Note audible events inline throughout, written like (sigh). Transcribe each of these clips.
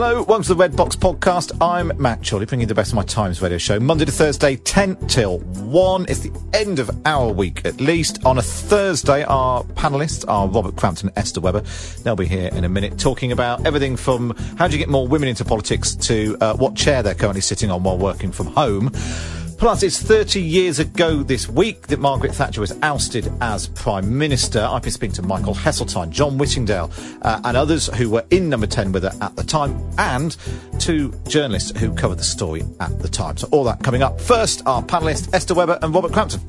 Hello, welcome to the Red Box Podcast. I'm Matt Chorley, bringing you the best of my Times radio show, Monday to Thursday, 10 till 1. It's the end of our week, at least. On a Thursday, our panellists are Robert Crampton and Esther Webber. They'll be here in a minute talking about everything from how do you get more women into politics to uh, what chair they're currently sitting on while working from home. Plus, it's 30 years ago this week that Margaret Thatcher was ousted as Prime Minister. I've been speaking to Michael Heseltine, John Whittingdale, uh, and others who were in number 10 with her at the time, and two journalists who covered the story at the time. So, all that coming up. First, our panellists, Esther Webber and Robert Crampton.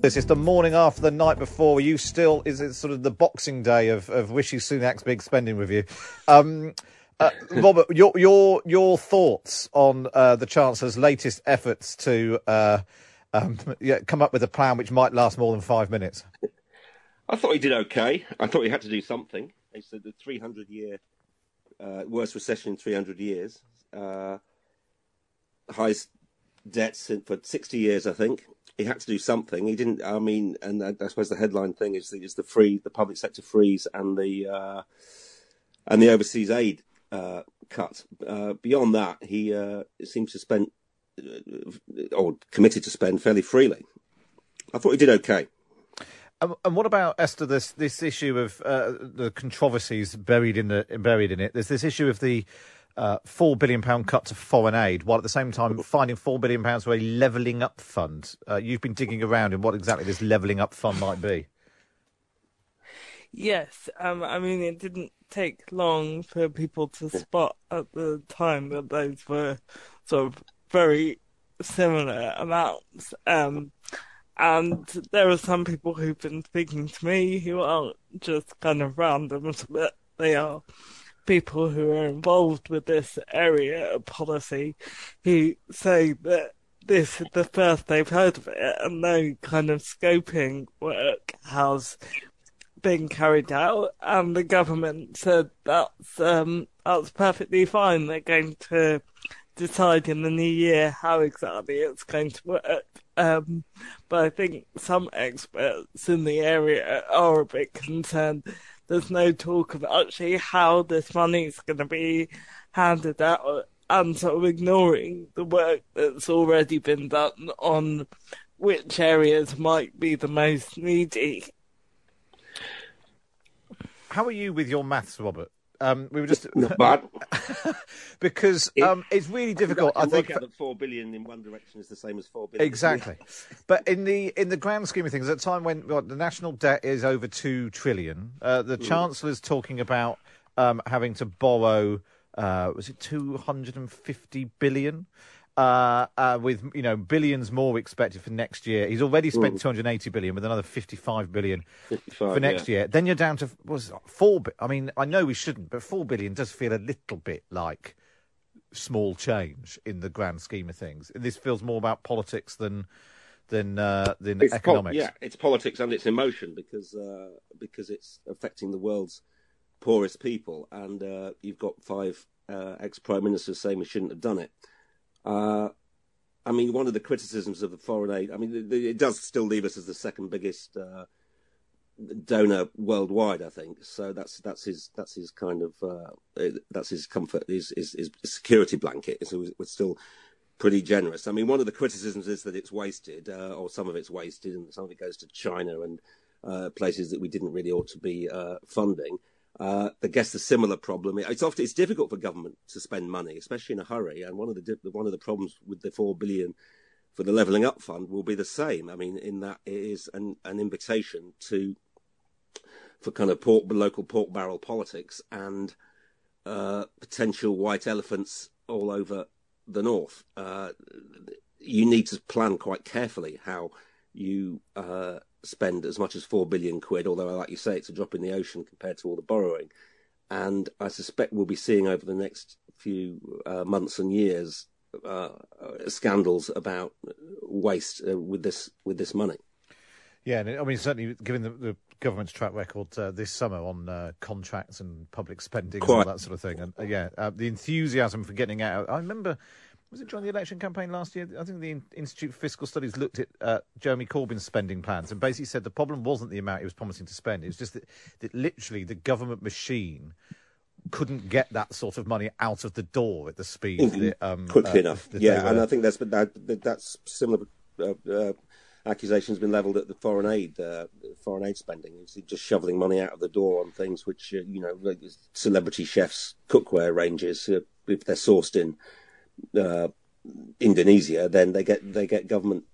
This is the morning after the night before. You still is it sort of the Boxing Day of of Rishi Sunak's big spending review. Um, uh, Robert, your your your thoughts on uh, the Chancellor's latest efforts to uh, um, yeah, come up with a plan which might last more than five minutes? I thought he did okay. I thought he had to do something. He said the 300 year uh, worst recession in 300 years, uh, highest debts for 60 years, I think. He had to do something. He didn't. I mean, and I, I suppose the headline thing is the, is the free, the public sector freeze, and the uh, and the overseas aid uh, cut. Uh, beyond that, he uh, seems to spend uh, or committed to spend fairly freely. I thought he did okay. And, and what about Esther? This this issue of the controversies buried in the buried in it. There's this issue of the uh, four billion pound cut to foreign aid, while at the same time finding four billion pounds for a levelling up fund. Uh, you've been digging around in what exactly this levelling up fund might be. Yes, um, I mean it didn't take long for people to spot at the time that those were sort of very similar amounts. Um, and there are some people who've been speaking to me who aren't just kind of randoms, but they are people who are involved with this area of policy who say that this is the first they've heard of it and no kind of scoping work has being carried out, and the government said that's um, that's perfectly fine. They're going to decide in the new year how exactly it's going to work. Um, but I think some experts in the area are a bit concerned. There's no talk of actually how this money is going to be handed out, and sort of ignoring the work that's already been done on which areas might be the most needy how are you with your maths, Robert? Um, we were just not bad (laughs) because um, it's really difficult. I, I think that four billion in one direction is the same as four billion. Exactly, (laughs) but in the in the grand scheme of things, at a time when well, the national debt is over two trillion, uh, the mm. chancellor's talking about um, having to borrow. Uh, was it two hundred and fifty billion? Uh, uh, with you know billions more expected for next year. He's already spent mm. 280 billion with another 55 billion 55, for next yeah. year. Then you're down to was four. I mean, I know we shouldn't, but four billion does feel a little bit like small change in the grand scheme of things. This feels more about politics than than uh, than it's economics. Po- yeah, it's politics and it's emotion because uh, because it's affecting the world's poorest people, and uh, you've got five uh, ex prime ministers saying we shouldn't have done it. Uh, I mean, one of the criticisms of the foreign aid, I mean, it does still leave us as the second biggest uh, donor worldwide. I think so. That's that's his that's his kind of uh, that's his comfort, his, his, his security blanket. So we're still pretty generous. I mean, one of the criticisms is that it's wasted, uh, or some of it's wasted, and some of it goes to China and uh, places that we didn't really ought to be uh, funding. Uh, I guess the similar problem. It's often it's difficult for government to spend money, especially in a hurry. And one of the one of the problems with the four billion for the levelling up fund will be the same. I mean, in that it is an an invitation to for kind of pork, local pork barrel politics and uh, potential white elephants all over the north. Uh, you need to plan quite carefully how you uh, spend as much as four billion quid. Although, like you say, it's a drop in the ocean compared to all the borrowing. And I suspect we'll be seeing over the next few uh, months and years uh, scandals about waste uh, with this with this money. Yeah, and I mean certainly given the, the government's track record uh, this summer on uh, contracts and public spending Quite. and all that sort of thing, and uh, yeah, uh, the enthusiasm for getting out. I remember. Was it during the election campaign last year? I think the Institute for Fiscal Studies looked at uh, Jeremy Corbyn's spending plans and basically said the problem wasn't the amount he was promising to spend. It was just that, that literally the government machine couldn't get that sort of money out of the door at the speed mm-hmm. that, um, quickly uh, enough. Yeah, and I think that's that, that's similar. Uh, uh, accusations been levelled at the foreign aid, uh, foreign aid spending. It's just shoveling money out of the door on things which, uh, you know, like celebrity chefs' cookware ranges. Uh, if they're sourced in Indonesia, then they get they get government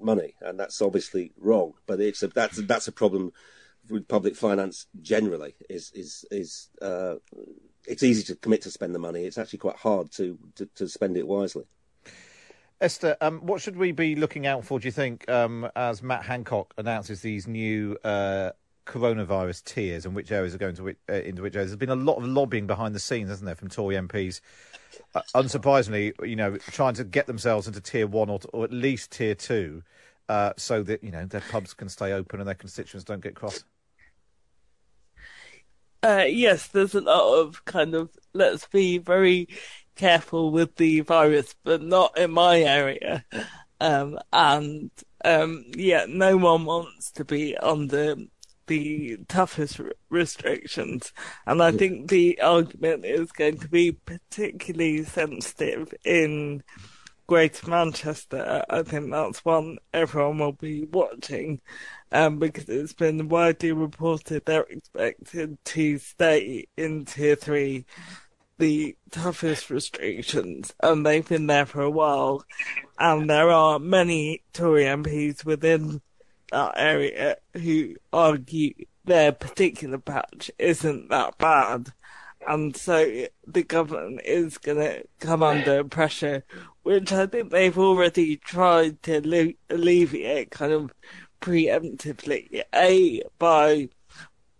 money, and that's obviously wrong. But it's a, that's that's a problem with public finance generally is is is uh, it's easy to commit to spend the money. It's actually quite hard to to, to spend it wisely. Esther, um, what should we be looking out for? Do you think um, as Matt Hancock announces these new uh, coronavirus tiers and which areas are going to uh, into which areas? There's been a lot of lobbying behind the scenes, hasn't there, from Tory MPs? Uh, unsurprisingly, you know, trying to get themselves into tier one or, or at least tier two, uh, so that you know their pubs can stay open and their constituents don't get cross. Uh, yes, there's a lot of kind of let's be very careful with the virus, but not in my area. Um, and um, yeah, no one wants to be under the toughest restrictions. And I think the argument is going to be particularly sensitive in Greater Manchester. I think that's one everyone will be watching um, because it's been widely reported they're expected to stay in tier three the toughest restrictions, and they've been there for a while. And there are many Tory MPs within that area who argue their particular patch isn't that bad. And so the government is going to come under pressure, which I think they've already tried to alleviate kind of preemptively, A, by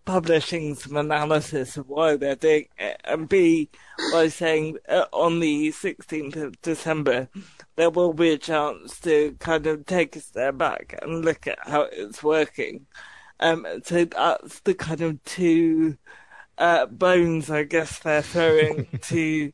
publishing some analysis of why they're doing it, and B, by saying uh, on the 16th of December, there will be a chance to kind of take a step back and look at how it's working. Um, so that's the kind of two uh, bones, I guess, they're throwing (laughs) to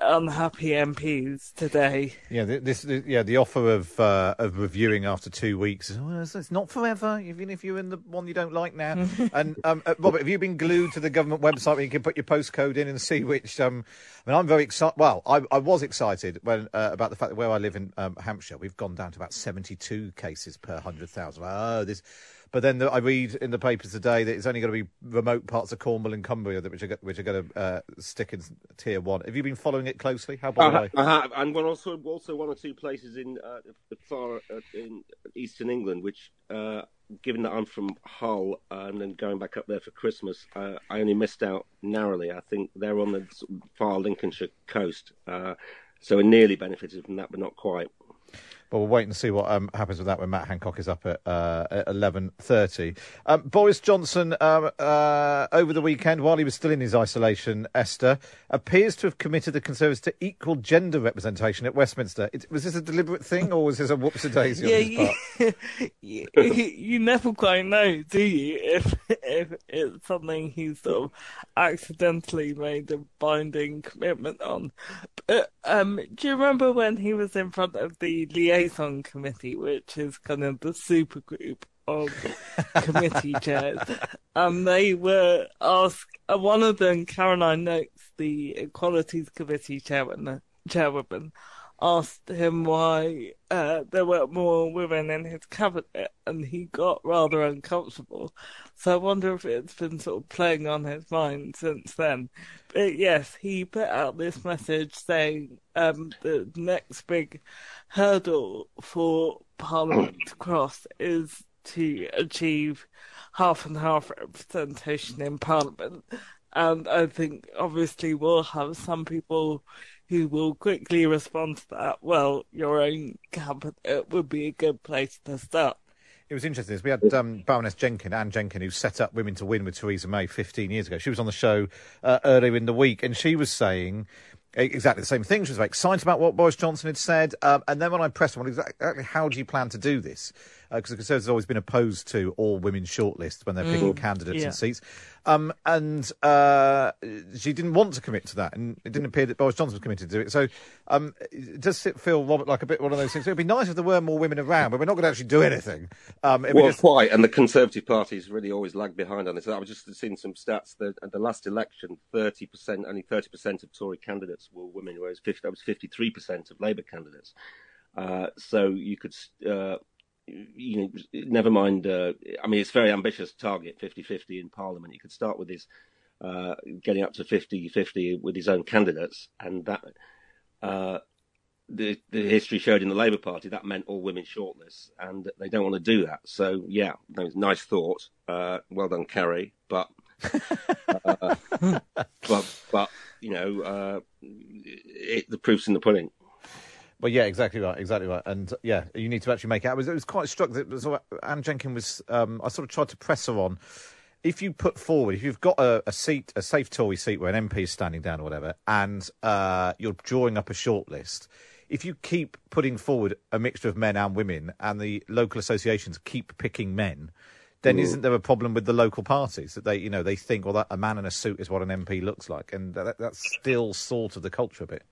unhappy MPs today. Yeah, this, this yeah the offer of uh, of reviewing after two weeks. Well, it's not forever, even if you're in the one you don't like now. (laughs) and um, uh, Robert, have you been glued to the government website where you can put your postcode in and see which? Um, I mean, I'm very excited. Well, I, I was excited when uh, about the fact that where I live in um, Hampshire, we've gone down to about 72 cases per hundred thousand. Oh, this but then the, I read in the papers today that it's only going to be remote parts of Cornwall and Cumbria that which are which are going to uh, stick in tier one. Have you been following it closely? How about I, I have, and also also one or two places in uh, far uh, in eastern England, which, uh, given that I'm from Hull and then going back up there for Christmas, uh, I only missed out narrowly. I think they're on the far Lincolnshire coast, uh, so I nearly benefited from that, but not quite. But we'll wait and see what um, happens with that when Matt Hancock is up at, uh, at 11.30. Um, Boris Johnson, um, uh, over the weekend, while he was still in his isolation, Esther, appears to have committed the Conservatives to equal gender representation at Westminster. It, was this a deliberate thing or was this a whoops-a-daisy yeah, on his part? (laughs) You, you never quite know, do you, if, if it's something he's sort of accidentally made a binding commitment on. But um, do you remember when he was in front of the liaison committee, which is kind of the super group of committee (laughs) chairs, and they were asked. Uh, one of them, Caroline Nokes, the Equalities Committee chairman, chairwoman, asked him why uh, there were more women in his cabinet, and he got rather uncomfortable. So I wonder if it's been sort of playing on his mind since then. But yes, he put out this message saying um, the next big hurdle for Parliament to cross is to achieve half and half representation in Parliament. And I think obviously we'll have some people who will quickly respond to that. Well, your own cabinet would be a good place to start. It was interesting. We had um, Baroness Jenkin, Anne Jenkin, who set up Women to Win with Theresa May 15 years ago. She was on the show uh, earlier in the week, and she was saying exactly the same thing. She was very excited about what Boris Johnson had said. Um, and then when I pressed her exactly how do you plan to do this? Because uh, the Conservatives have always been opposed to all women shortlists when they're picking mm. candidates yeah. and seats. Um, and uh, she didn't want to commit to that, and it didn't appear that Boris Johnson was committed to it. So um, does it feel, Robert, like a bit one of those things? It would be nice if there were more women around, but we're not going to actually do anything. Um, well, just... quite, and the Conservative Party has really always lagged behind on this. I was just seeing some stats. That at the last election, 30%, only 30% of Tory candidates were women, whereas 50, that was 53% of Labour candidates. Uh, so you could uh, you know, never mind. Uh, I mean, it's a very ambitious target 50-50 in Parliament. He could start with his uh, getting up to 50-50 with his own candidates, and that uh, the the history showed in the Labour Party that meant all women shortlists, and they don't want to do that. So yeah, nice thought. Uh, well done, Carrie. But uh, (laughs) but but you know, uh, it, the proof's in the pudding. Well, yeah, exactly right, exactly right, and yeah, you need to actually make it. I was, it was quite struck that was, Anne Jenkins was. Um, I sort of tried to press her on. If you put forward, if you've got a, a seat, a safe Tory seat where an MP is standing down or whatever, and uh, you're drawing up a shortlist, if you keep putting forward a mixture of men and women, and the local associations keep picking men, then isn't there a problem with the local parties that they, you know, they think, well, that a man in a suit is what an MP looks like, and that, that's still sort of the culture a bit.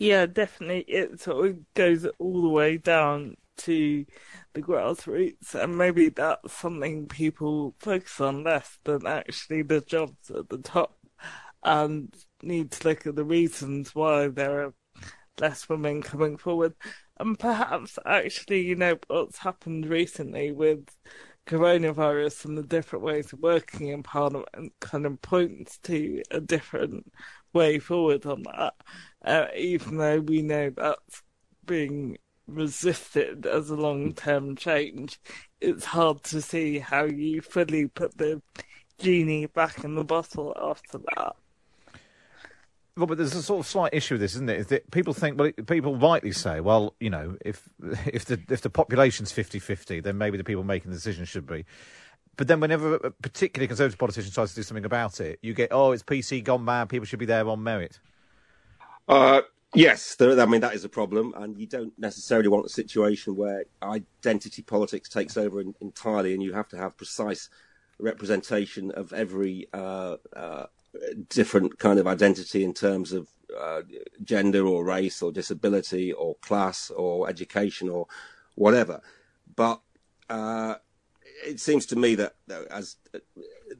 Yeah, definitely. It sort of goes all the way down to the grassroots, and maybe that's something people focus on less than actually the jobs at the top, and need to look at the reasons why there are less women coming forward. And perhaps actually, you know, what's happened recently with coronavirus and the different ways of working in Parliament kind of points to a different way forward on that, uh, even though we know that's being resisted as a long term change. It's hard to see how you fully put the genie back in the bottle after that. Well, but there's a sort of slight issue with this, isn't it? Is that people think, well, people rightly say, well, you know, if (laughs) if the if the population's 50-50, then maybe the people making the decision should be. But then, whenever a particularly conservative politician tries to do something about it, you get, oh, it's PC gone mad. People should be there on merit. Uh, yes, there, I mean that is a problem, and you don't necessarily want a situation where identity politics takes over in, entirely, and you have to have precise representation of every uh, uh, different kind of identity in terms of uh, gender or race or disability or class or education or whatever. But uh, it seems to me that as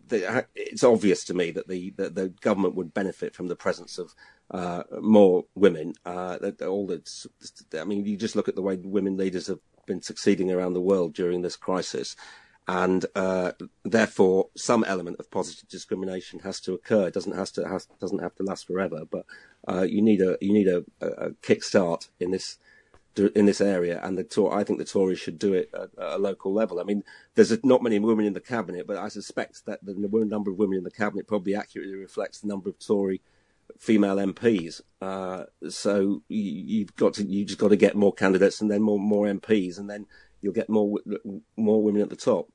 the, it's obvious to me that the, the, the government would benefit from the presence of uh, more women. Uh, all the, I mean, you just look at the way women leaders have been succeeding around the world during this crisis, and uh, therefore some element of positive discrimination has to occur. It doesn't has to has, doesn't have to last forever, but uh, you need a you need a, a kickstart in this in this area, and the I think the Tories should do it at, at a local level. I mean, there's not many women in the cabinet, but I suspect that the number of women in the cabinet probably accurately reflects the number of Tory female MPs. Uh, so you, have got to you just got to get more candidates and then more more MPs, and then you'll get more more women at the top.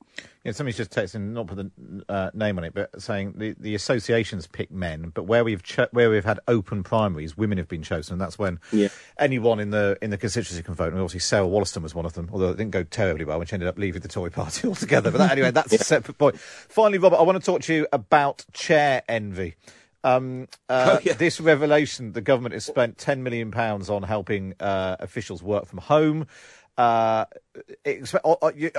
Yeah, somebody's just texting, not put the uh, name on it, but saying the, the associations pick men, but where we've cho- where we've had open primaries, women have been chosen, and that's when yeah. anyone in the in the constituency can vote. And obviously, Sarah Wollaston was one of them, although it didn't go terribly well, when she ended up leaving the Tory Party (laughs) altogether. But that, anyway, that's yeah. a separate point. Finally, Robert, I want to talk to you about chair envy. Um, uh, oh, yeah. This revelation: the government has spent ten million pounds on helping uh, officials work from home. Uh,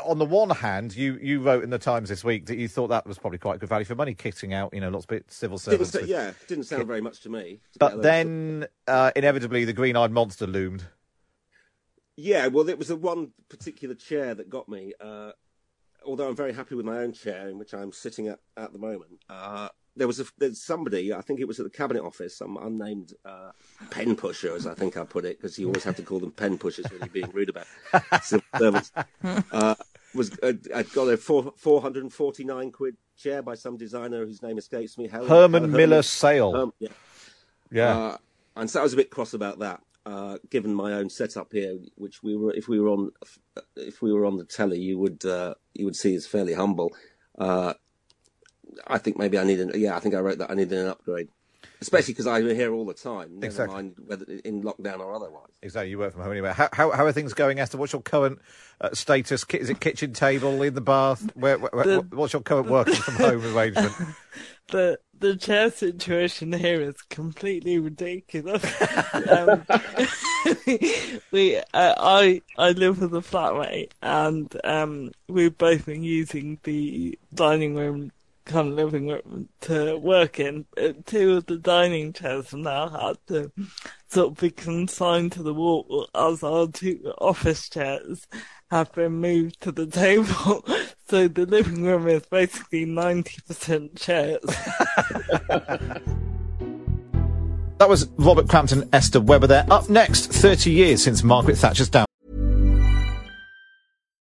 on the one hand, you, you wrote in the Times this week that you thought that was probably quite good value for money, kitting out you know lots of bit civil servants. Didn't, yeah, didn't sound kit. very much to me. To but then uh, inevitably the green-eyed monster loomed. Yeah, well, it was the one particular chair that got me. Uh, although I'm very happy with my own chair in which I'm sitting at at the moment. Uh, there was a, there's somebody, I think it was at the cabinet office, some unnamed uh, pen pusher, as I think I put it, because you always have to call them pen pushers when you're being rude about civil (laughs) servants. Uh, was uh, I got a four, 449 quid chair by some designer whose name escapes me. Herman, Herman Miller Sayl. yeah. Yeah. Uh, and so I was a bit cross about that, uh, given my own setup here, which we were, if we were on, if we were on the telly, you would, uh, you would see as fairly humble. Uh, I think maybe I need an, yeah, I think I wrote that I needed an upgrade. Especially because I'm here all the time, never Exactly. mind whether in lockdown or otherwise. Exactly, you work from home anyway. How, how, how are things going, Esther? What's your current uh, status? Is it kitchen table, in the bath? Where, where, where- The- what's your current working from home arrangement? (laughs) the the chair situation here is completely ridiculous. (laughs) um, (laughs) we, uh, I, I live with a flatmate, and um, we've both been using the dining room, of living room, to work in. Two of the dining chairs now had to sort of be consigned to the wall, as our two office chairs have been moved to the (laughs) table. So the living room is basically 90% chairs. (laughs) That was Robert Crampton, Esther Webber there. Up next, 30 years since Margaret Thatcher's down.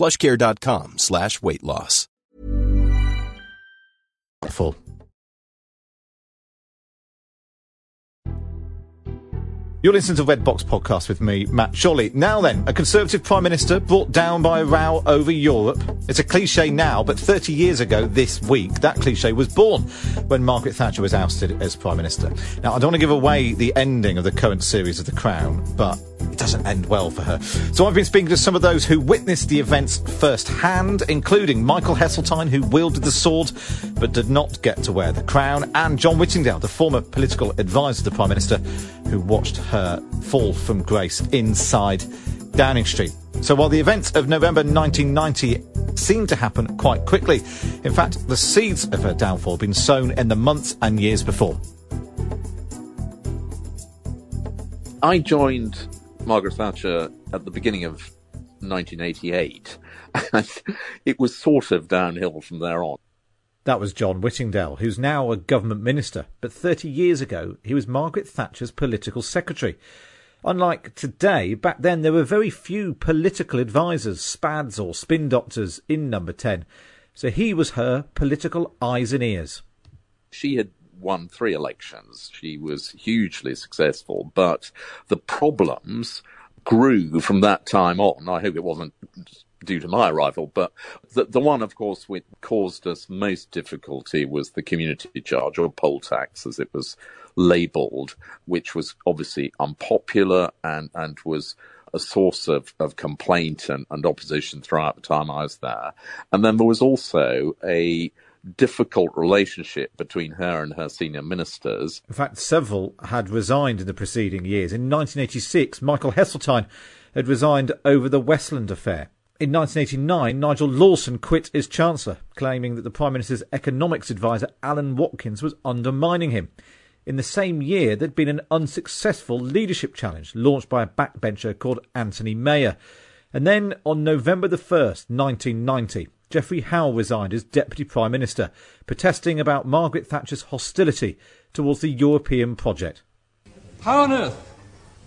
plushcare.com slash weight loss. Full. You're listening to Red Box Podcast with me, Matt Chorley. Now then, a Conservative Prime Minister brought down by a row over Europe. It's a cliche now, but 30 years ago this week, that cliche was born when Margaret Thatcher was ousted as Prime Minister. Now, I don't want to give away the ending of the current series of The Crown, but it doesn't end well for her. So I've been speaking to some of those who witnessed the events firsthand, including Michael Heseltine, who wielded the sword but did not get to wear the crown, and John Whittingdale, the former political advisor to the Prime Minister, who watched her fall from grace inside Downing Street. So while the events of November 1990 seemed to happen quite quickly, in fact, the seeds of her downfall had been sown in the months and years before. I joined Margaret Thatcher at the beginning of 1988, and (laughs) it was sort of downhill from there on. That was John Whittingdale, who's now a government minister, but 30 years ago he was Margaret Thatcher's political secretary. Unlike today, back then there were very few political advisers, spads or spin doctors in number 10, so he was her political eyes and ears. She had won three elections. She was hugely successful, but the problems grew from that time on. I hope it wasn't due to my arrival, but the, the one, of course, which caused us most difficulty was the community charge, or poll tax, as it was labelled, which was obviously unpopular and, and was a source of, of complaint and, and opposition throughout the time I was there. And then there was also a difficult relationship between her and her senior ministers. In fact, several had resigned in the preceding years. In 1986, Michael Heseltine had resigned over the Westland affair. In 1989, Nigel Lawson quit as Chancellor, claiming that the Prime Minister's economics advisor Alan Walters was undermining him. In the same year, there'd been an unsuccessful leadership challenge launched by a backbencher called Anthony Meyer. And then, on November the 1st, 1990, Geoffrey Howe resigned as Deputy Prime Minister, protesting about Margaret Thatcher's hostility towards the European project. How on earth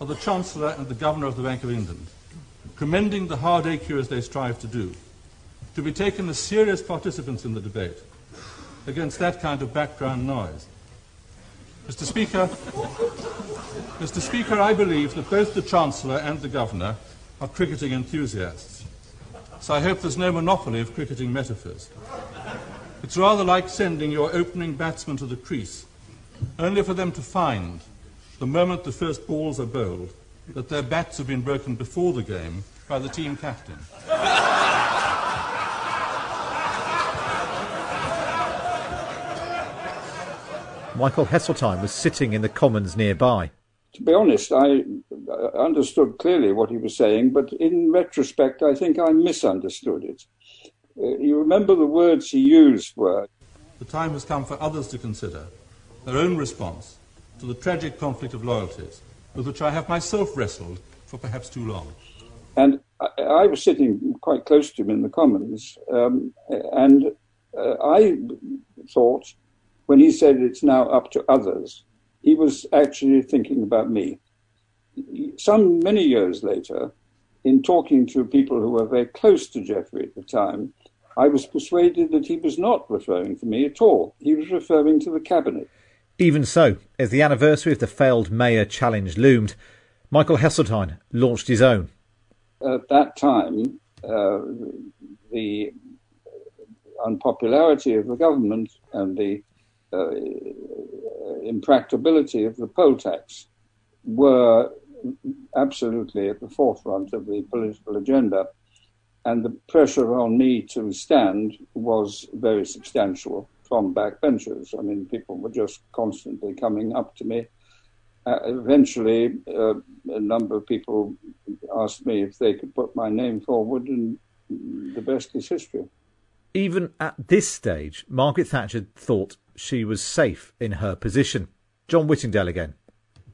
are the Chancellor and the Governor of the Bank of England, commending the hard ECU as they strive to do, to be taken as serious participants in the debate against that kind of background noise? Mr. Speaker, Mr. Speaker, I believe that both the Chancellor and the Governor are cricketing enthusiasts. So I hope there's no monopoly of cricketing metaphors. It's rather like sending your opening batsman to the crease, only for them to find, the moment the first balls are bowled, that their bats have been broken before the game by the team captain. Michael Heseltine was sitting in the Commons nearby. To be honest, I uh, understood clearly what he was saying, but in retrospect, I think I misunderstood it. Uh, you remember the words he used were The time has come for others to consider their own response to the tragic conflict of loyalties with which I have myself wrestled for perhaps too long. And I, I was sitting quite close to him in the Commons, um, and uh, I thought when he said it's now up to others, he was actually thinking about me. Some many years later, in talking to people who were very close to Geoffrey at the time, I was persuaded that he was not referring to me at all. He was referring to the cabinet. Even so, as the anniversary of the failed mayor challenge loomed, Michael Heseltine launched his own. At that time, uh, the unpopularity of the government and the uh, impracticability of the poll tax were absolutely at the forefront of the political agenda. And the pressure on me to stand was very substantial from backbenchers. I mean, people were just constantly coming up to me. Uh, eventually, uh, a number of people asked me if they could put my name forward, and the best is history. Even at this stage, Margaret Thatcher thought she was safe in her position. John Whittingdale again.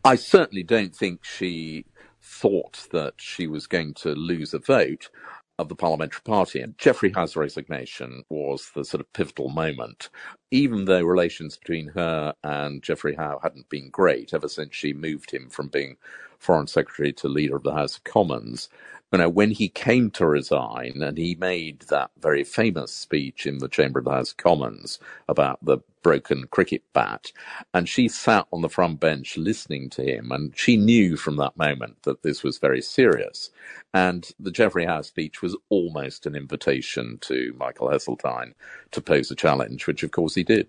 I certainly don't think she thought that she was going to lose a vote of the parliamentary party. And Geoffrey Howe's resignation was the sort of pivotal moment. Even though relations between her and Geoffrey Howe hadn't been great ever since she moved him from being Foreign Secretary to Leader of the House of Commons, you know, when he came to resign and he made that very famous speech in the Chamber of the House of Commons about the broken cricket bat, and she sat on the front bench listening to him, and she knew from that moment that this was very serious. And the Geoffrey Howe speech was almost an invitation to Michael Heseltine to pose a challenge, which of course he did.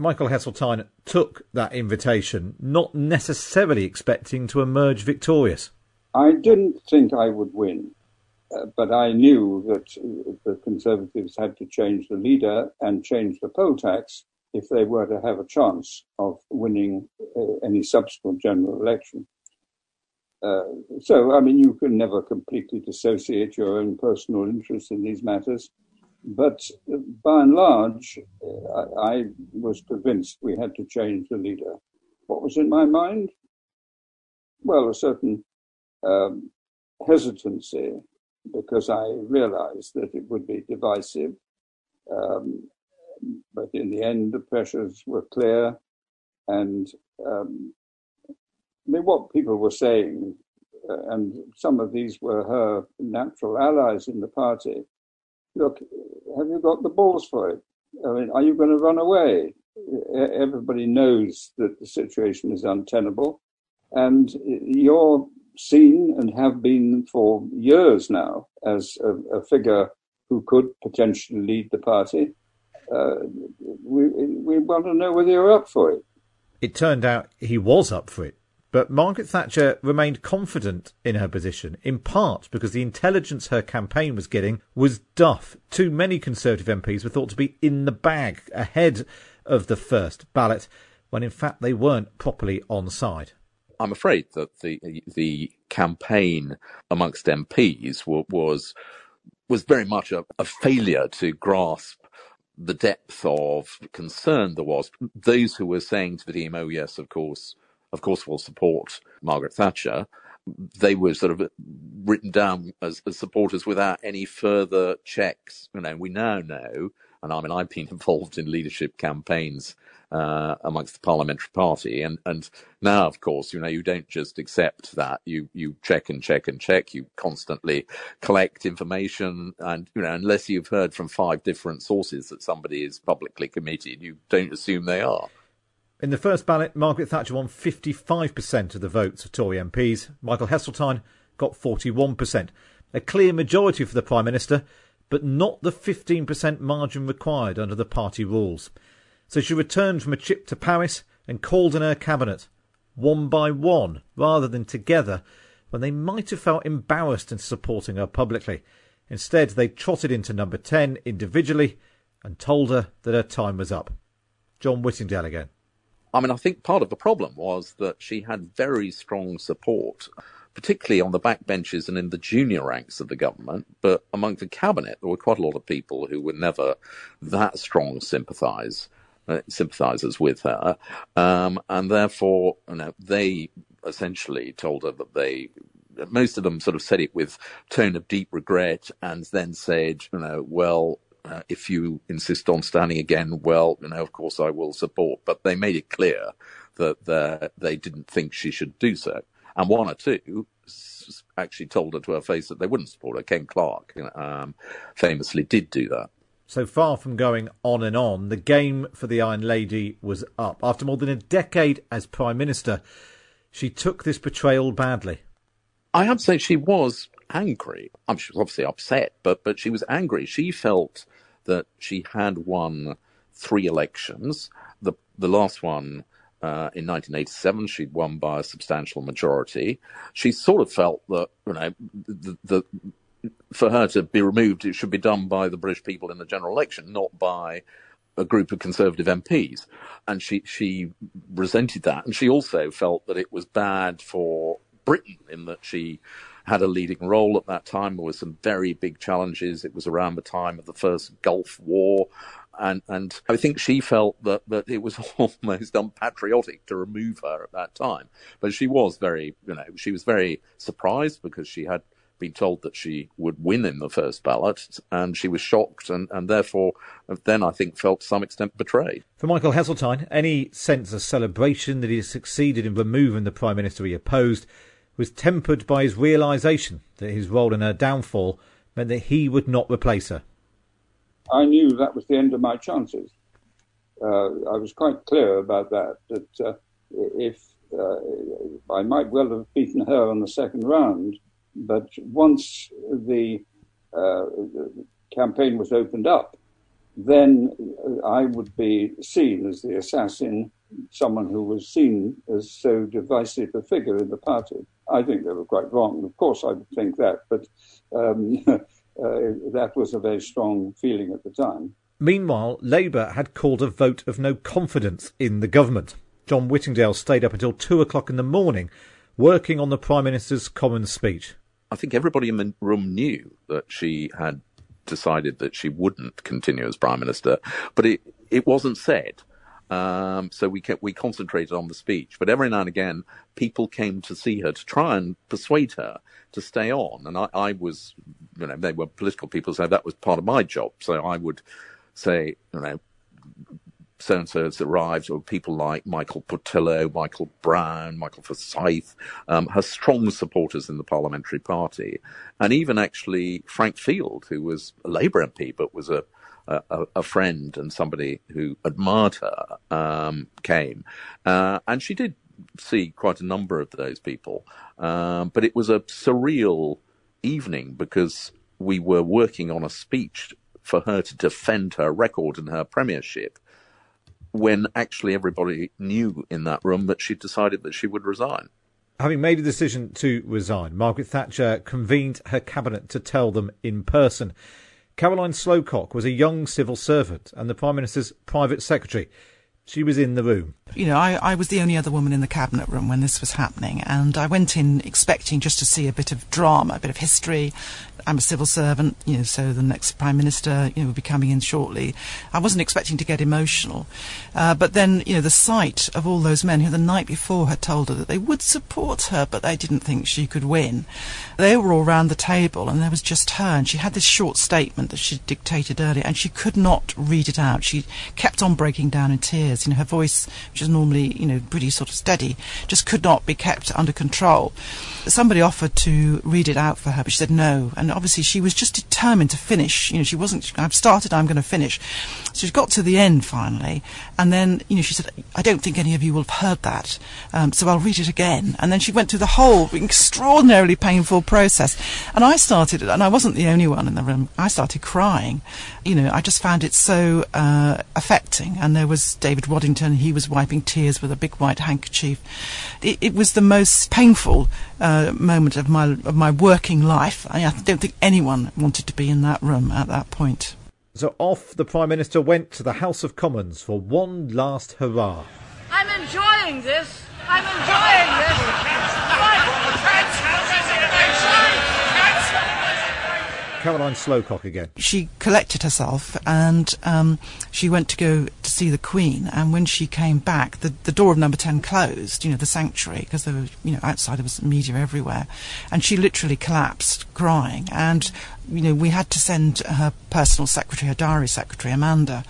Michael Heseltine took that invitation, not necessarily expecting to emerge victorious. I didn't think I would win, uh, but I knew that the Conservatives had to change the leader and change the poll tax if they were to have a chance of winning uh, any subsequent general election. Uh, so, I mean, you can never completely dissociate your own personal interest in these matters. But uh, by and large, uh, I, I was convinced we had to change the leader. What was in my mind? Well, a certain um, hesitancy because I realized that it would be divisive. Um, but in the end, the pressures were clear. And um, I mean, what people were saying, uh, and some of these were her natural allies in the party look, have you got the balls for it? I mean, are you going to run away? Everybody knows that the situation is untenable. And you're seen and have been for years now as a, a figure who could potentially lead the party. Uh, we, we want to know whether you're up for it. It turned out he was up for it. But Margaret Thatcher remained confident in her position, in part because the intelligence her campaign was getting was duff. Too many Conservative MPs were thought to be in the bag ahead of the first ballot, when in fact they weren't properly on side. I'm afraid that the the campaign amongst MPs was was very much a, a failure to grasp the depth of concern there was. Those who were saying to the team, "Oh yes, of course, of course, we'll support Margaret Thatcher." They were sort of written down as, as supporters without any further checks. You know, we now know and I mean, I've been (laughs) involved in leadership campaigns uh, amongst the parliamentary party, and and now, of course, you know, you don't just accept that. You you check and check and check. You constantly collect information, and you know, unless you've heard from five different sources that somebody is publicly committed, you don't assume they are. In the first ballot, Margaret Thatcher won 55% of the votes of Tory MPs. Michael Heseltine got 41%. A clear majority for the Prime Minister, but not the 15% margin required under the party rules. So she returned from a trip to Paris and called in her cabinet, one by one, rather than together, when they might have felt embarrassed in supporting her publicly. Instead, they trotted into number 10 individually and told her that her time was up. John Whittingdale again. I mean, I think part of the problem was that she had very strong support particularly on the backbenches and in the junior ranks of the government. But among the cabinet, there were quite a lot of people who were never that strong sympathise. Uh, sympathisers with her, um, and therefore, you know, they essentially told her that they most of them sort of said it with tone of deep regret and then said, you know, well, uh, if you insist on standing again, well, you know, of course I will support. But they made it clear that they didn't think she should do so. And one or two actually told her to her face that they wouldn't support her. Ken Clarke um, famously did do that. So far from going on and on, the game for the Iron Lady was up. After more than a decade as Prime Minister, she took this betrayal badly. I have to say she was angry. I mean, she was obviously upset, but but she was angry. She felt that she had won three elections. The the last one uh, in 1987, she'd won by a substantial majority. She sort of felt that you know the, the for her to be removed, it should be done by the British people in the general election, not by a group of Conservative MPs. And she, she resented that. And she also felt that it was bad for Britain in that she had a leading role at that time. There were some very big challenges. It was around the time of the first Gulf War. And, and I think she felt that, that it was (laughs) almost unpatriotic to remove her at that time. But she was very, you know, she was very surprised because she had been told that she would win in the first ballot, and she was shocked and, and therefore then I think felt to some extent betrayed. For Michael Heseltine, any sense of celebration that he succeeded in removing the Prime Minister he opposed was tempered by his realisation that his role in her downfall meant that he would not replace her. I knew that was the end of my chances. Uh, I was quite clear about that, that uh, if uh, I might well have beaten her on the second round, but once the, uh, the campaign was opened up, then I would be seen as the assassin, someone who was seen as so divisive a figure in the party. I think they were quite wrong. Of course, I would think that, but um, (laughs) uh, that was a very strong feeling at the time. Meanwhile, Labour had called a vote of no confidence in the government. John Whittingdale stayed up until two o'clock in the morning working on the Prime Minister's Commons speech. I think everybody in the room knew that she had decided that she wouldn't continue as Prime Minister, but it, it wasn't said. Um, so we kept, we concentrated on the speech, but every now and again, people came to see her to try and persuade her to stay on. And I, I was, you know, they were political people, so that was part of my job. So I would say, you know, so and so has arrived, or people like Michael Portillo, Michael Brown, Michael Forsyth, um, her strong supporters in the parliamentary party, and even actually Frank Field, who was a Labour MP but was a a, a, friend and somebody who admired her um, came, uh, and she did see quite a number of those people. Um, but it was a surreal evening because we were working on a speech for her to defend her record and her premiership. When actually everybody knew in that room that she decided that she would resign. Having made a decision to resign, Margaret Thatcher convened her cabinet to tell them in person. Caroline Slocock was a young civil servant and the Prime Minister's private secretary. She was in the room. You know, I, I was the only other woman in the cabinet room when this was happening, and I went in expecting just to see a bit of drama, a bit of history, I'm a civil servant, you know, so the next prime minister, you know, will be coming in shortly. I wasn't expecting to get emotional, uh, but then, you know, the sight of all those men who the night before had told her that they would support her, but they didn't think she could win. They were all round the table, and there was just her, and she had this short statement that she dictated earlier, and she could not read it out. She kept on breaking down in tears. You know, her voice, which is normally, you know, pretty sort of steady, just could not be kept under control. Somebody offered to read it out for her, but she said no, and obviously she was just determined to finish. You know, she wasn't, I've started, I'm going to finish. So she got to the end finally, and then, you know, she said, I don't think any of you will have heard that, um, so I'll read it again. And then she went through the whole extraordinarily painful process. And I started, and I wasn't the only one in the room, I started crying. You know, I just found it so uh, affecting. And there was David Waddington, he was wiping tears with a big white handkerchief. It, it was the most painful uh, moment of my, of my working life. I, I don't think think anyone wanted to be in that room at that point. So off the Prime Minister went to the House of Commons for one last hurrah. I'm enjoying this. I'm enjoying this. Caroline Slocock again. She collected herself and um, she went to go to see the Queen. And when she came back, the, the door of number 10 closed, you know, the sanctuary, because there were, you know, outside there was media everywhere. And she literally collapsed crying. And you know, we had to send her personal secretary, her diary secretary, Amanda,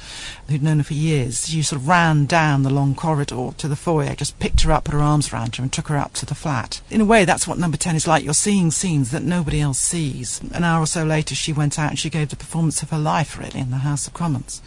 who'd known her for years. She sort of ran down the long corridor to the foyer, just picked her up, put her arms around her, and took her up to the flat. In a way, that's what number 10 is like. You're seeing scenes that nobody else sees. An hour or so later, she went out and she gave the performance of her life, really, in the House of Commons.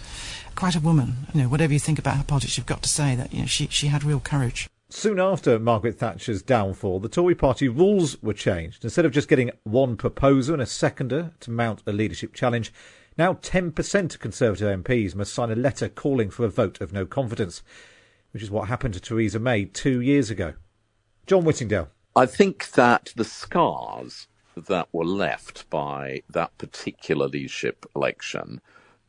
Quite a woman. You know, whatever you think about her politics, you've got to say that, you know, she, she had real courage. Soon after Margaret Thatcher's downfall, the Tory party rules were changed. Instead of just getting one proposer and a seconder to mount a leadership challenge, now 10% of Conservative MPs must sign a letter calling for a vote of no confidence, which is what happened to Theresa May two years ago. John Whittingdale. I think that the scars that were left by that particular leadership election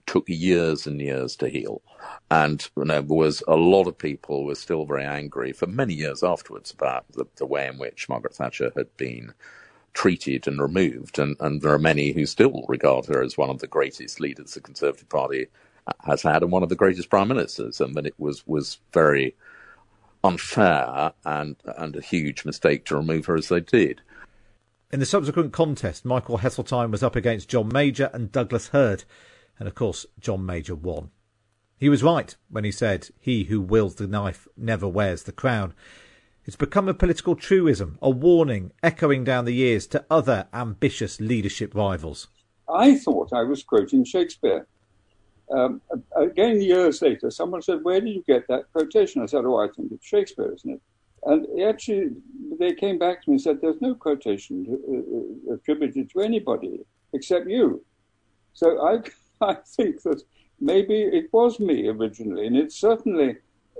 took years and years to heal. And you know, there was a lot of people were still very angry for many years afterwards about the, the way in which Margaret Thatcher had been treated and removed. And, and there are many who still regard her as one of the greatest leaders the Conservative Party has had and one of the greatest prime ministers. And that it was, was very unfair and, and a huge mistake to remove her as they did. In the subsequent contest, Michael Heseltine was up against John Major and Douglas Hurd. And of course, John Major won. He was right when he said, He who wields the knife never wears the crown. It's become a political truism, a warning echoing down the years to other ambitious leadership rivals. I thought I was quoting Shakespeare. Um, again, years later, someone said, Where did you get that quotation? I said, Oh, I think it's Shakespeare, isn't it? And actually, they came back to me and said, There's no quotation uh, uh, attributed to anybody except you. So I (laughs) I think that maybe it was me originally, and it certainly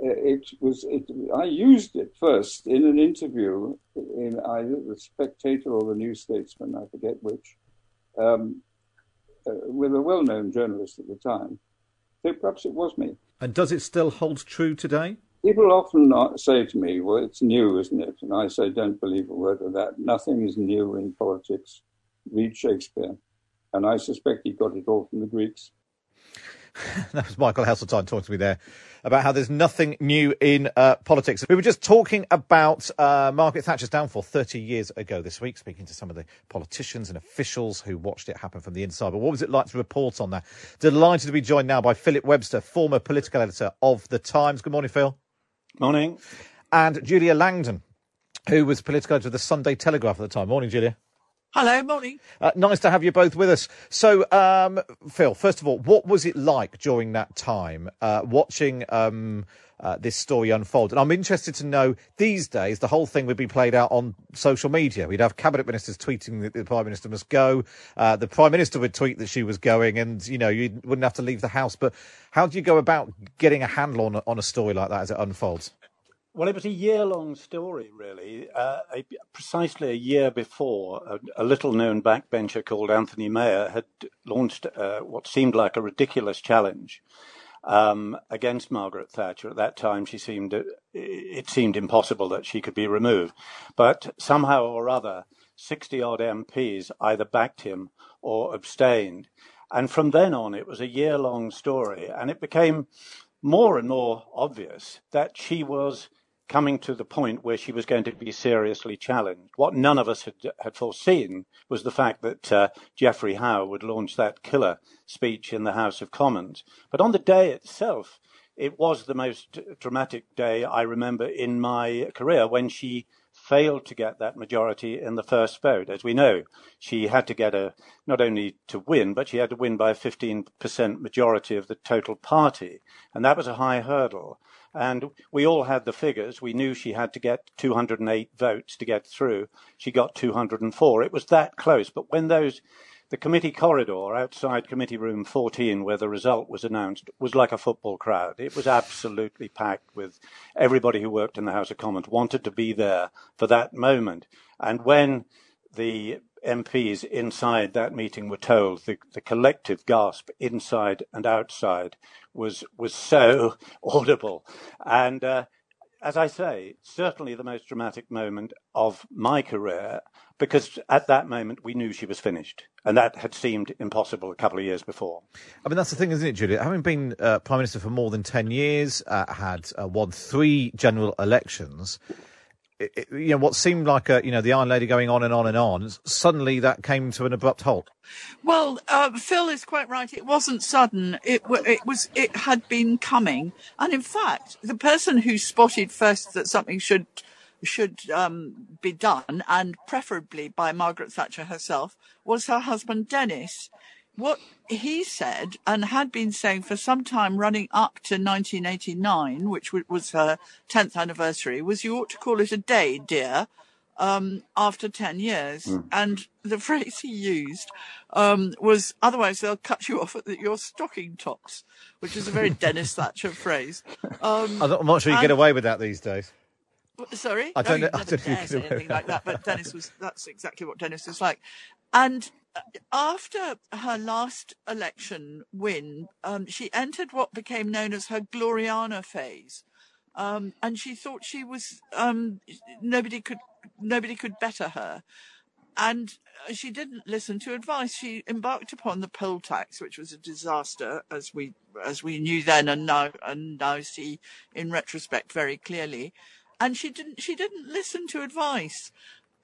uh, it was. It, I used it first in an interview in either the Spectator or the New Statesman, I forget which, um, uh, with a well-known journalist at the time. So perhaps it was me. And does it still hold true today? People often say to me, "Well, it's new, isn't it?" And I say, "Don't believe a word of that. Nothing is new in politics. Read Shakespeare." And I suspect he got it all from the Greeks. (laughs) that was Michael Heseltine talking to me there about how there's nothing new in uh, politics. We were just talking about uh, Margaret Thatcher's downfall 30 years ago this week, speaking to some of the politicians and officials who watched it happen from the inside. But what was it like to report on that? Delighted to be joined now by Philip Webster, former political editor of The Times. Good morning, Phil. Morning. And Julia Langdon, who was political editor of The Sunday Telegraph at the time. Morning, Julia. Hello, morning. Uh, nice to have you both with us. So, um, Phil, first of all, what was it like during that time uh, watching um, uh, this story unfold? And I'm interested to know these days the whole thing would be played out on social media. We'd have cabinet ministers tweeting that the prime minister must go. Uh, the prime minister would tweet that she was going, and you know you wouldn't have to leave the house. But how do you go about getting a handle on on a story like that as it unfolds? Well, it was a year long story, really. Uh, a, precisely a year before, a, a, little known backbencher called Anthony Meyer had launched uh, what seemed like a ridiculous challenge um, against Margaret Thatcher. At that time, she seemed it seemed impossible that she could be removed. But somehow or other, 60 odd MPs either backed him or abstained. And from then on, it was a year long story. And it became more and more obvious that she was coming to the point where she was going to be seriously challenged. What none of us had, had foreseen was the fact that uh, Geoffrey Howe would launch that killer speech in the House of Commons. But on the day itself, it was the most dramatic day I remember in my career when she failed to get that majority in the first vote. As we know, she had to get a not only to win, but she had to win by a 15% majority of the total party. And that was a high hurdle. And we all had the figures. We knew she had to get 208 votes to get through. She got 204. It was that close. But when those, the committee corridor outside committee room 14, where the result was announced, was like a football crowd. It was absolutely packed with everybody who worked in the House of Commons wanted to be there for that moment. And when the MPs inside that meeting were told the, the collective gasp inside and outside was was so (laughs) audible, and uh, as I say, certainly the most dramatic moment of my career because at that moment we knew she was finished. And that had seemed impossible a couple of years before. I mean, that's the thing, isn't it, Julia? Having been uh, Prime Minister for more than 10 years, uh, had uh, won three general elections, it, you know, what seemed like a, you know, the Iron Lady going on and on and on, suddenly that came to an abrupt halt. Well, uh, Phil is quite right. It wasn't sudden. It, it was. It had been coming, and in fact, the person who spotted first that something should should um, be done, and preferably by Margaret Thatcher herself, was her husband Denis. What he said and had been saying for some time running up to 1989, which was her 10th anniversary, was you ought to call it a day, dear, um, after 10 years. Mm. And the (laughs) phrase he used um, was, otherwise they'll cut you off at the, your stocking tops, which is a very Denis (laughs) Thatcher phrase. Um, I'm not sure you and, get away with that these days. Sorry, I don't no, know. I don't know anything like that. But Denis was that's exactly what Denis was like. And after her last election win, um, she entered what became known as her Gloriana phase, um, and she thought she was um, nobody could nobody could better her. And she didn't listen to advice. She embarked upon the poll tax, which was a disaster, as we as we knew then and now and now see in retrospect very clearly and she didn't she didn't listen to advice.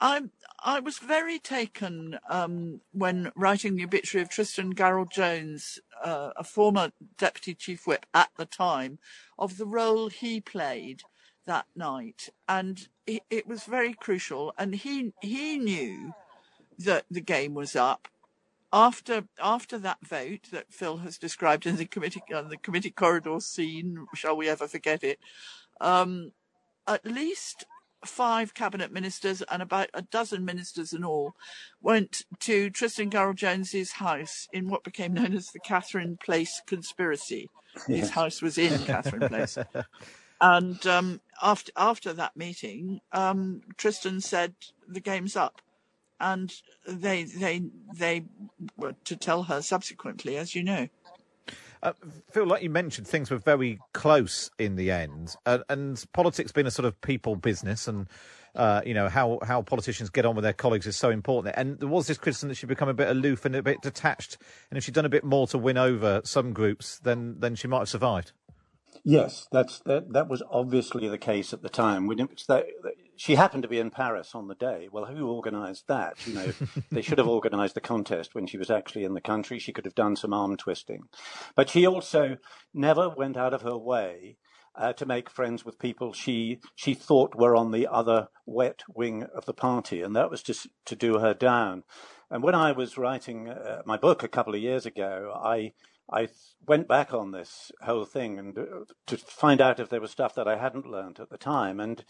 I I was very taken um, when writing the obituary of Tristan Garel Jones, uh, a former deputy chief whip at the time, of the role he played that night, and it, it was very crucial. And he he knew that the game was up after after that vote that Phil has described in the committee on the committee corridor scene. Shall we ever forget it? Um, at least five cabinet ministers and about a dozen ministers in all went to Tristan Garel Jones's house in what became known as the Catherine Place conspiracy. (laughs) Yes. His house was in Catherine Place. (laughs) and um, after after that meeting, um, Tristan said the game's up, and they they they were to tell her subsequently, as you know. Uh, Phil, like you mentioned, things were very close in the end, uh, and politics being a sort of people business, and uh, you know how how politicians get on with their colleagues is so important. And there was this criticism that she'd become a bit aloof and a bit detached, and if she'd done a bit more to win over some groups, then then she might have survived. Yes, that's that. That was obviously the case at the time. We didn't, that, she happened to be in Paris on the day. Well, who organised that? You know, (laughs) they should have organised the contest when she was actually in the country. She could have done some arm twisting, but she also never went out of her way uh, to make friends with people she she thought were on the other wet wing of the party, and that was just to do her down. And when I was writing uh, my book a couple of years ago, I I went back on this whole thing and uh, to find out if there was stuff that I hadn't learned at the time. And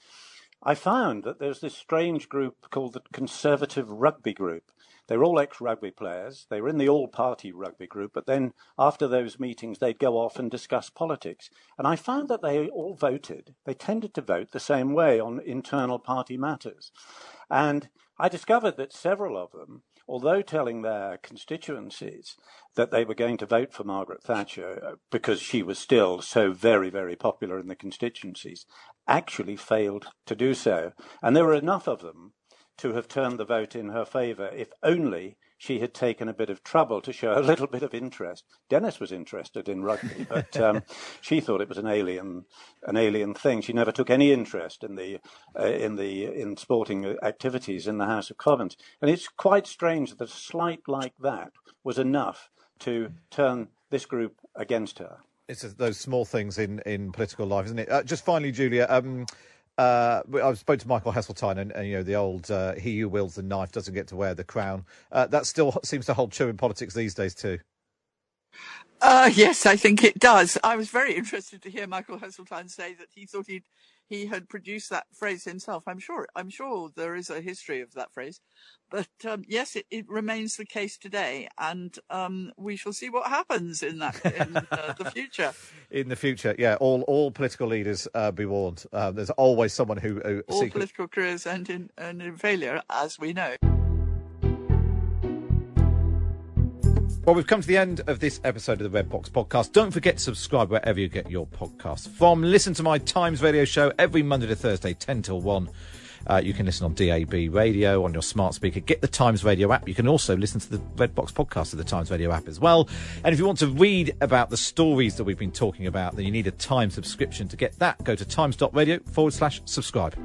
I found that there's this strange group called the Conservative Rugby Group. They were all ex rugby players. They were in the all party rugby group, but then after those meetings, they'd go off and discuss politics. And I found that they all voted, they tended to vote the same way on internal party matters. And I discovered that several of them although telling their constituencies that they were going to vote for Margaret Thatcher uh, because she was still so very, very popular in the constituencies, actually failed to do so. And there were enough of them to have turned the vote in her favour if only she had taken a bit of trouble to show a little bit of interest. Denis was interested in rugby, (laughs) but um, she thought it was an alien, an alien thing. She never took any interest in the uh, in the in sporting activities in the House of Commons, and it's quite strange that a slight like that was enough to turn this group against her. It's those small things in, in political life, isn't it? Uh, just finally, Julia. Um, uh, I spoke to Michael Heseltine, and, and, you know the old uh, "he who wields the knife doesn't get to wear the crown." Uh, that still (laughs) seems to hold true in politics these days too. Uh, yes, I think it does. I was very (laughs) interested to hear Michael Heseltine say that he thought he'd he had produced that phrase himself. I'm sure. I'm sure there is a history of that phrase, but um, yes, it, it, remains the case today, and um, we shall see what happens in that in uh, the future. (laughs) In the future, yeah. All all political leaders uh, be warned. Uh, there's always someone who, who all secret... political careers end in, end in failure, as we know. Well, we've come to the end of this episode of the Red Box podcast. Don't forget to subscribe wherever you get your podcasts from. Listen to my Times radio show every Monday to Thursday, 10 till 1. Uh, you can listen on DAB radio, on your smart speaker. Get the Times Radio app. You can also listen to the Red Box podcast of the Times Radio app as well. And if you want to read about the stories that we've been talking about, then you need a Times subscription. To get that, go to times.radio forward slash subscribe.